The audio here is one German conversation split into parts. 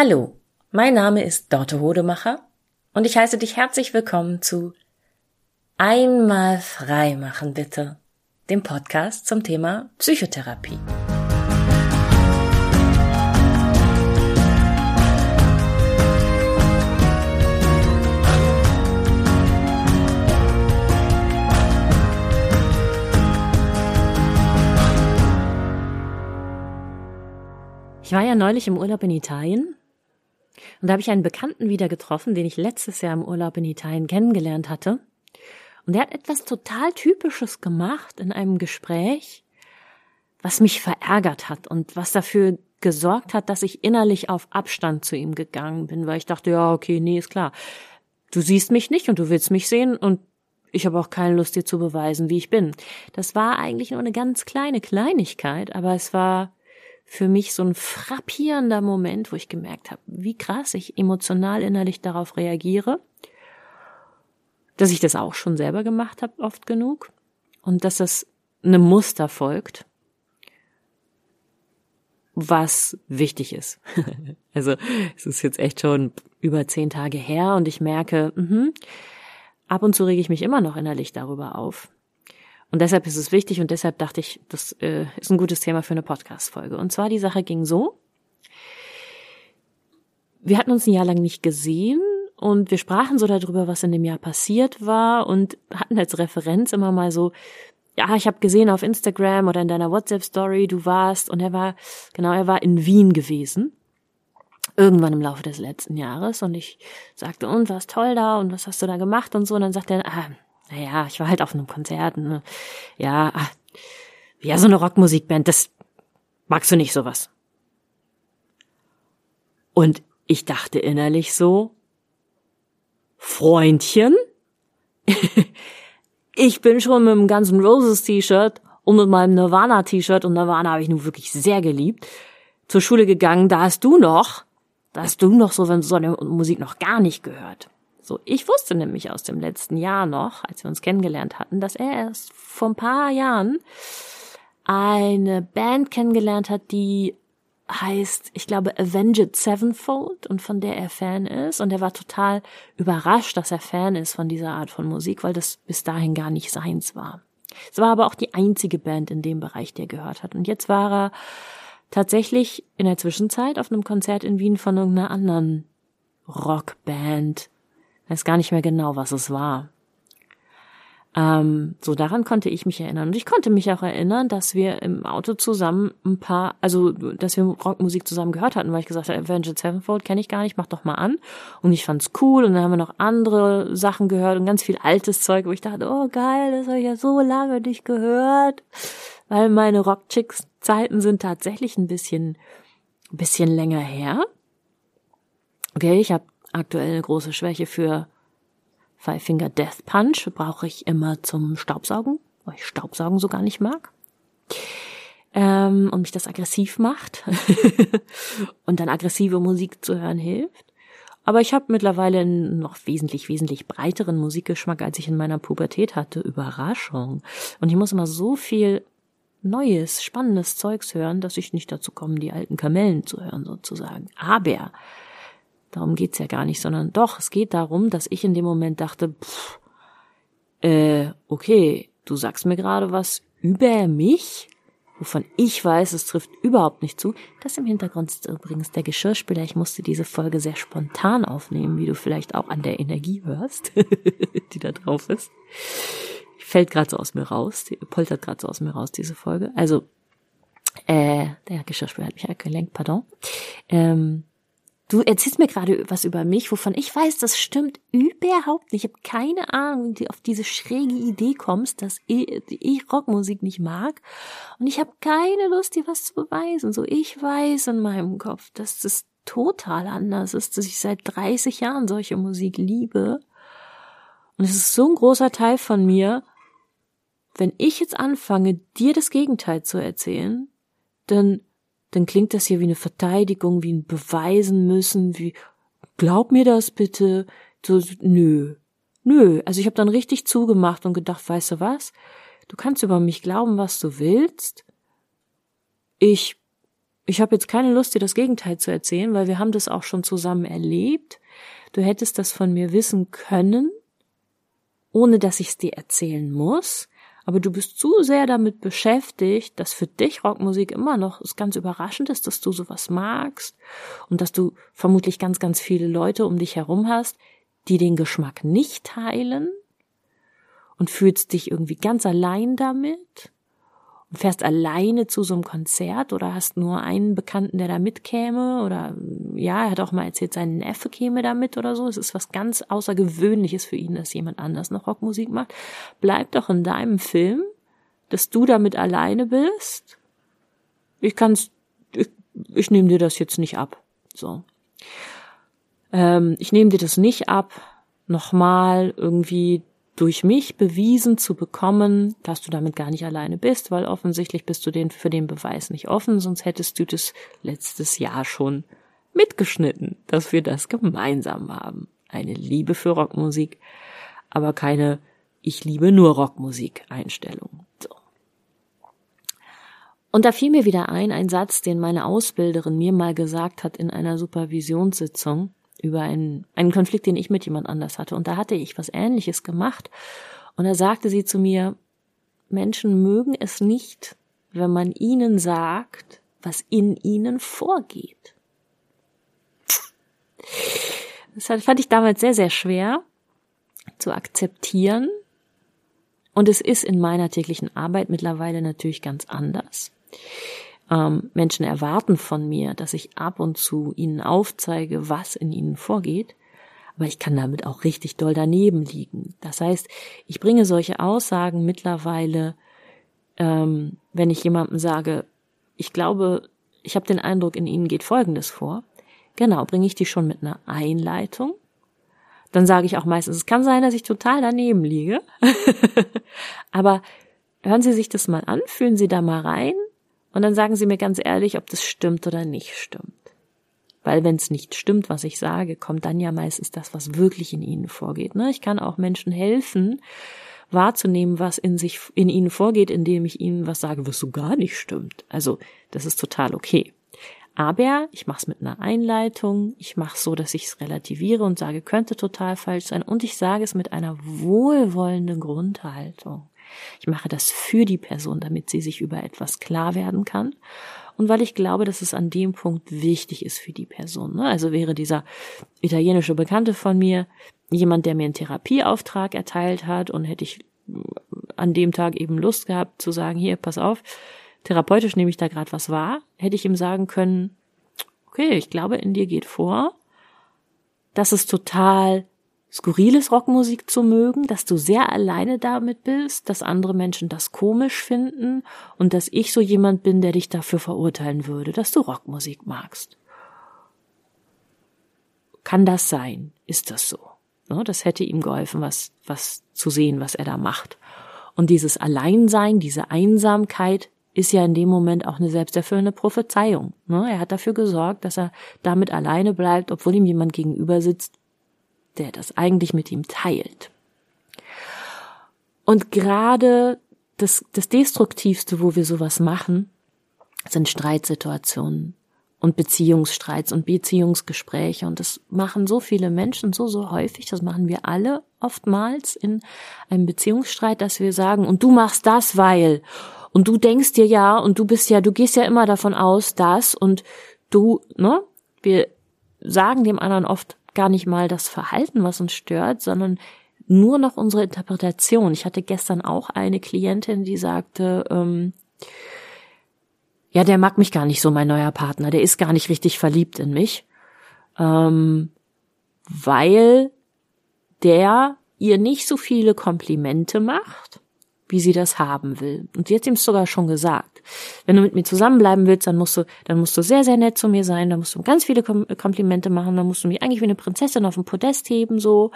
Hallo, mein Name ist Dorte Hodemacher und ich heiße dich herzlich willkommen zu Einmal frei machen bitte, dem Podcast zum Thema Psychotherapie. Ich war ja neulich im Urlaub in Italien und da habe ich einen Bekannten wieder getroffen, den ich letztes Jahr im Urlaub in Italien kennengelernt hatte. Und er hat etwas total Typisches gemacht in einem Gespräch, was mich verärgert hat und was dafür gesorgt hat, dass ich innerlich auf Abstand zu ihm gegangen bin, weil ich dachte, ja, okay, nee, ist klar. Du siehst mich nicht und du willst mich sehen und ich habe auch keine Lust, dir zu beweisen, wie ich bin. Das war eigentlich nur eine ganz kleine Kleinigkeit, aber es war für mich so ein frappierender Moment, wo ich gemerkt habe, wie krass ich emotional innerlich darauf reagiere, dass ich das auch schon selber gemacht habe oft genug und dass das einem Muster folgt, was wichtig ist. also es ist jetzt echt schon über zehn Tage her und ich merke, mh, ab und zu rege ich mich immer noch innerlich darüber auf. Und deshalb ist es wichtig und deshalb dachte ich, das äh, ist ein gutes Thema für eine Podcast-Folge. Und zwar die Sache ging so. Wir hatten uns ein Jahr lang nicht gesehen und wir sprachen so darüber, was in dem Jahr passiert war und hatten als Referenz immer mal so, ja, ich habe gesehen auf Instagram oder in deiner WhatsApp-Story, du warst und er war, genau, er war in Wien gewesen. Irgendwann im Laufe des letzten Jahres und ich sagte, und was toll da und was hast du da gemacht und so und dann sagte er, ah, naja, ich war halt auf einem Konzert, ne? ja, ach, ja, so eine Rockmusikband, das magst du nicht sowas. Und ich dachte innerlich so, Freundchen, ich bin schon mit dem ganzen Roses T-Shirt und mit meinem Nirvana T-Shirt und Nirvana habe ich nun wirklich sehr geliebt, zur Schule gegangen, da hast du noch, da hast du noch so, wenn so eine Musik noch gar nicht gehört. So, ich wusste nämlich aus dem letzten Jahr noch, als wir uns kennengelernt hatten, dass er erst vor ein paar Jahren eine Band kennengelernt hat, die heißt, ich glaube, Avenged Sevenfold und von der er Fan ist. Und er war total überrascht, dass er Fan ist von dieser Art von Musik, weil das bis dahin gar nicht seins war. Es war aber auch die einzige Band in dem Bereich, die er gehört hat. Und jetzt war er tatsächlich in der Zwischenzeit auf einem Konzert in Wien von irgendeiner anderen Rockband weiß gar nicht mehr genau, was es war. Ähm, so daran konnte ich mich erinnern. Und ich konnte mich auch erinnern, dass wir im Auto zusammen ein paar, also dass wir Rockmusik zusammen gehört hatten, weil ich gesagt habe, Avenged Sevenfold kenne ich gar nicht, mach doch mal an. Und ich fand's cool und dann haben wir noch andere Sachen gehört und ganz viel altes Zeug, wo ich dachte, oh geil, das habe ich ja so lange nicht gehört. Weil meine Rockchicks-Zeiten sind tatsächlich ein bisschen, bisschen länger her. Okay, ich habe aktuell eine große Schwäche für Five Finger Death Punch. Brauche ich immer zum Staubsaugen, weil ich Staubsaugen so gar nicht mag. Ähm, und mich das aggressiv macht. und dann aggressive Musik zu hören hilft. Aber ich habe mittlerweile einen noch wesentlich, wesentlich breiteren Musikgeschmack, als ich in meiner Pubertät hatte. Überraschung. Und ich muss immer so viel neues, spannendes Zeugs hören, dass ich nicht dazu komme, die alten Kamellen zu hören, sozusagen. Aber Darum geht's ja gar nicht, sondern doch, es geht darum, dass ich in dem Moment dachte, pff, äh, okay, du sagst mir gerade was über mich, wovon ich weiß, es trifft überhaupt nicht zu. Das im Hintergrund ist übrigens der Geschirrspüler. Ich musste diese Folge sehr spontan aufnehmen, wie du vielleicht auch an der Energie hörst, die da drauf ist. Fällt gerade so aus mir raus, poltert gerade so aus mir raus, diese Folge. Also, äh, der Geschirrspüler hat mich abgelenkt, pardon. Ähm, Du erzählst mir gerade was über mich, wovon ich weiß, das stimmt überhaupt nicht. Ich habe keine Ahnung, wie du auf diese schräge Idee kommst, dass ich Rockmusik nicht mag. Und ich habe keine Lust, dir was zu beweisen. So, ich weiß in meinem Kopf, dass das total anders ist, dass ich seit 30 Jahren solche Musik liebe. Und es ist so ein großer Teil von mir. Wenn ich jetzt anfange, dir das Gegenteil zu erzählen, dann dann klingt das hier wie eine Verteidigung, wie ein Beweisen müssen, wie glaub mir das bitte. So, nö. Nö. Also ich habe dann richtig zugemacht und gedacht, weißt du was? Du kannst über mich glauben, was du willst. Ich ich habe jetzt keine Lust, dir das Gegenteil zu erzählen, weil wir haben das auch schon zusammen erlebt. Du hättest das von mir wissen können, ohne dass ich es dir erzählen muss. Aber du bist zu sehr damit beschäftigt, dass für dich Rockmusik immer noch ist ganz überraschend ist, dass du sowas magst und dass du vermutlich ganz, ganz viele Leute um dich herum hast, die den Geschmack nicht teilen und fühlst dich irgendwie ganz allein damit und fährst alleine zu so einem Konzert oder hast nur einen Bekannten, der da mitkäme oder ja, er hat auch mal erzählt, sein Neffe käme da mit oder so. Es ist was ganz Außergewöhnliches für ihn, dass jemand anders noch Rockmusik macht. Bleib doch in deinem Film, dass du damit alleine bist. Ich kann's, ich, ich nehme dir das jetzt nicht ab. So. Ähm, ich nehme dir das nicht ab, nochmal irgendwie durch mich bewiesen zu bekommen, dass du damit gar nicht alleine bist, weil offensichtlich bist du den, für den Beweis nicht offen, sonst hättest du das letztes Jahr schon mitgeschnitten, dass wir das gemeinsam haben. Eine Liebe für Rockmusik, aber keine ich liebe nur Rockmusik Einstellung. So. Und da fiel mir wieder ein, ein Satz, den meine Ausbilderin mir mal gesagt hat in einer Supervisionssitzung über einen, einen Konflikt, den ich mit jemand anders hatte. Und da hatte ich was Ähnliches gemacht. Und da sagte sie zu mir, Menschen mögen es nicht, wenn man ihnen sagt, was in ihnen vorgeht. Das fand ich damals sehr, sehr schwer zu akzeptieren. Und es ist in meiner täglichen Arbeit mittlerweile natürlich ganz anders. Ähm, Menschen erwarten von mir, dass ich ab und zu ihnen aufzeige, was in ihnen vorgeht. Aber ich kann damit auch richtig doll daneben liegen. Das heißt, ich bringe solche Aussagen mittlerweile, ähm, wenn ich jemandem sage, ich glaube, ich habe den Eindruck, in ihnen geht Folgendes vor. Genau, bringe ich die schon mit einer Einleitung. Dann sage ich auch meistens, es kann sein, dass ich total daneben liege. Aber hören Sie sich das mal an, fühlen Sie da mal rein und dann sagen Sie mir ganz ehrlich, ob das stimmt oder nicht stimmt. Weil wenn es nicht stimmt, was ich sage, kommt dann ja meistens das, was wirklich in ihnen vorgeht. Ne? Ich kann auch Menschen helfen, wahrzunehmen, was in sich, in ihnen vorgeht, indem ich ihnen was sage, was so gar nicht stimmt. Also, das ist total okay. Aber ich mache es mit einer Einleitung, ich mache so, dass ich es relativiere und sage, könnte total falsch sein und ich sage es mit einer wohlwollenden Grundhaltung. Ich mache das für die Person, damit sie sich über etwas klar werden kann. Und weil ich glaube, dass es an dem Punkt wichtig ist für die Person. Ne? Also wäre dieser italienische Bekannte von mir jemand, der mir einen Therapieauftrag erteilt hat und hätte ich an dem Tag eben Lust gehabt zu sagen, hier, pass auf, therapeutisch nehme ich da gerade was wahr, hätte ich ihm sagen können, okay, ich glaube, in dir geht vor, dass es total skurriles Rockmusik zu mögen, dass du sehr alleine damit bist, dass andere Menschen das komisch finden und dass ich so jemand bin, der dich dafür verurteilen würde, dass du Rockmusik magst. Kann das sein? Ist das so? Ne, das hätte ihm geholfen, was, was zu sehen, was er da macht. Und dieses Alleinsein, diese Einsamkeit ist ja in dem Moment auch eine selbsterfüllende Prophezeiung. Ne, er hat dafür gesorgt, dass er damit alleine bleibt, obwohl ihm jemand gegenüber sitzt, der das eigentlich mit ihm teilt. Und gerade das, das Destruktivste, wo wir sowas machen, sind Streitsituationen und Beziehungsstreits und Beziehungsgespräche. Und das machen so viele Menschen so, so häufig, das machen wir alle oftmals in einem Beziehungsstreit, dass wir sagen, und du machst das, weil, und du denkst dir ja, und du bist ja, du gehst ja immer davon aus, dass, und du, ne, wir sagen dem anderen oft, gar nicht mal das Verhalten, was uns stört, sondern nur noch unsere Interpretation. Ich hatte gestern auch eine Klientin, die sagte, ähm, ja, der mag mich gar nicht so, mein neuer Partner, der ist gar nicht richtig verliebt in mich, ähm, weil der ihr nicht so viele Komplimente macht wie sie das haben will. Und sie hat ihm sogar schon gesagt. Wenn du mit mir zusammenbleiben willst, dann musst du, dann musst du sehr, sehr nett zu mir sein, dann musst du ganz viele Komplimente machen, dann musst du mich eigentlich wie eine Prinzessin auf dem Podest heben, so.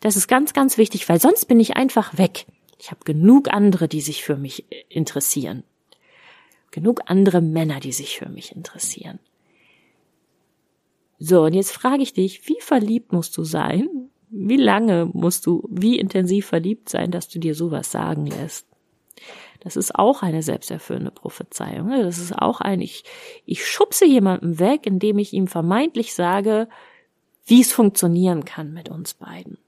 Das ist ganz, ganz wichtig, weil sonst bin ich einfach weg. Ich habe genug andere, die sich für mich interessieren. Genug andere Männer, die sich für mich interessieren. So, und jetzt frage ich dich, wie verliebt musst du sein, wie lange musst du wie intensiv verliebt sein, dass du dir sowas sagen lässt? Das ist auch eine selbsterfüllende Prophezeiung. Ne? Das ist auch ein, ich, ich schubse jemanden weg, indem ich ihm vermeintlich sage, wie es funktionieren kann mit uns beiden.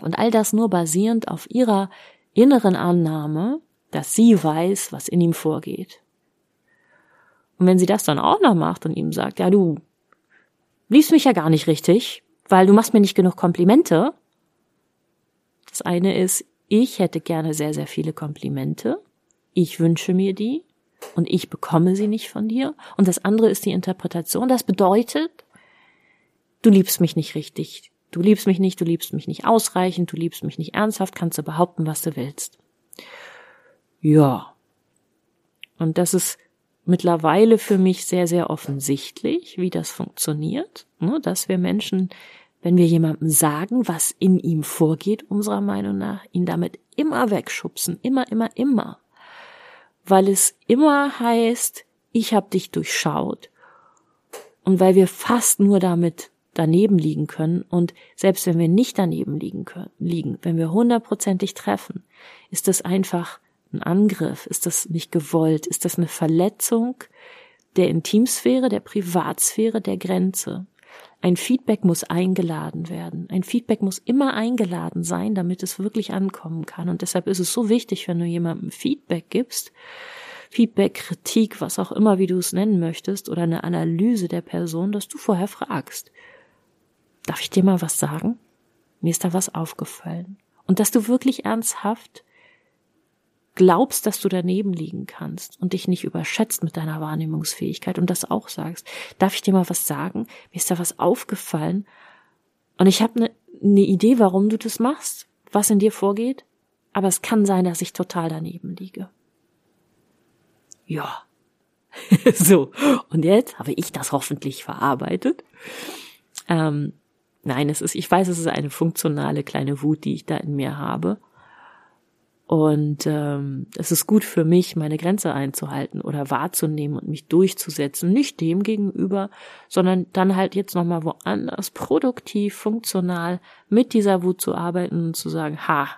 Und all das nur basierend auf ihrer inneren Annahme, dass sie weiß, was in ihm vorgeht. Und wenn sie das dann auch noch macht und ihm sagt, ja, du liebst mich ja gar nicht richtig, weil du machst mir nicht genug Komplimente. Das eine ist, ich hätte gerne sehr, sehr viele Komplimente. Ich wünsche mir die und ich bekomme sie nicht von dir. Und das andere ist die Interpretation. Das bedeutet, du liebst mich nicht richtig. Du liebst mich nicht, du liebst mich nicht ausreichend, du liebst mich nicht ernsthaft, kannst du behaupten, was du willst. Ja. Und das ist mittlerweile für mich sehr, sehr offensichtlich, wie das funktioniert, ne, dass wir Menschen, wenn wir jemandem sagen, was in ihm vorgeht, unserer Meinung nach, ihn damit immer wegschubsen, immer, immer, immer, weil es immer heißt, ich habe dich durchschaut. Und weil wir fast nur damit daneben liegen können. Und selbst wenn wir nicht daneben liegen können, liegen, wenn wir hundertprozentig treffen, ist das einfach ein Angriff? Ist das nicht gewollt? Ist das eine Verletzung der Intimsphäre, der Privatsphäre, der Grenze? Ein Feedback muss eingeladen werden. Ein Feedback muss immer eingeladen sein, damit es wirklich ankommen kann. Und deshalb ist es so wichtig, wenn du jemandem Feedback gibst, Feedback, Kritik, was auch immer, wie du es nennen möchtest, oder eine Analyse der Person, dass du vorher fragst. Darf ich dir mal was sagen? Mir ist da was aufgefallen. Und dass du wirklich ernsthaft glaubst, dass du daneben liegen kannst und dich nicht überschätzt mit deiner Wahrnehmungsfähigkeit und das auch sagst. Darf ich dir mal was sagen? Mir ist da was aufgefallen und ich habe eine ne Idee, warum du das machst, was in dir vorgeht, aber es kann sein, dass ich total daneben liege. Ja. so, und jetzt habe ich das hoffentlich verarbeitet. Ähm, nein, es ist, ich weiß, es ist eine funktionale kleine Wut, die ich da in mir habe. Und ähm, es ist gut für mich, meine Grenze einzuhalten oder wahrzunehmen und mich durchzusetzen. Nicht dem gegenüber, sondern dann halt jetzt nochmal woanders produktiv, funktional mit dieser Wut zu arbeiten und zu sagen, ha,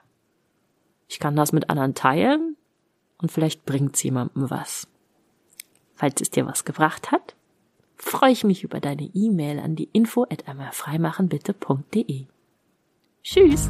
ich kann das mit anderen teilen und vielleicht bringt's jemandem was. Falls es dir was gebracht hat, freue ich mich über deine E-Mail an die info at einmalfreimachenbitte.de. Tschüss!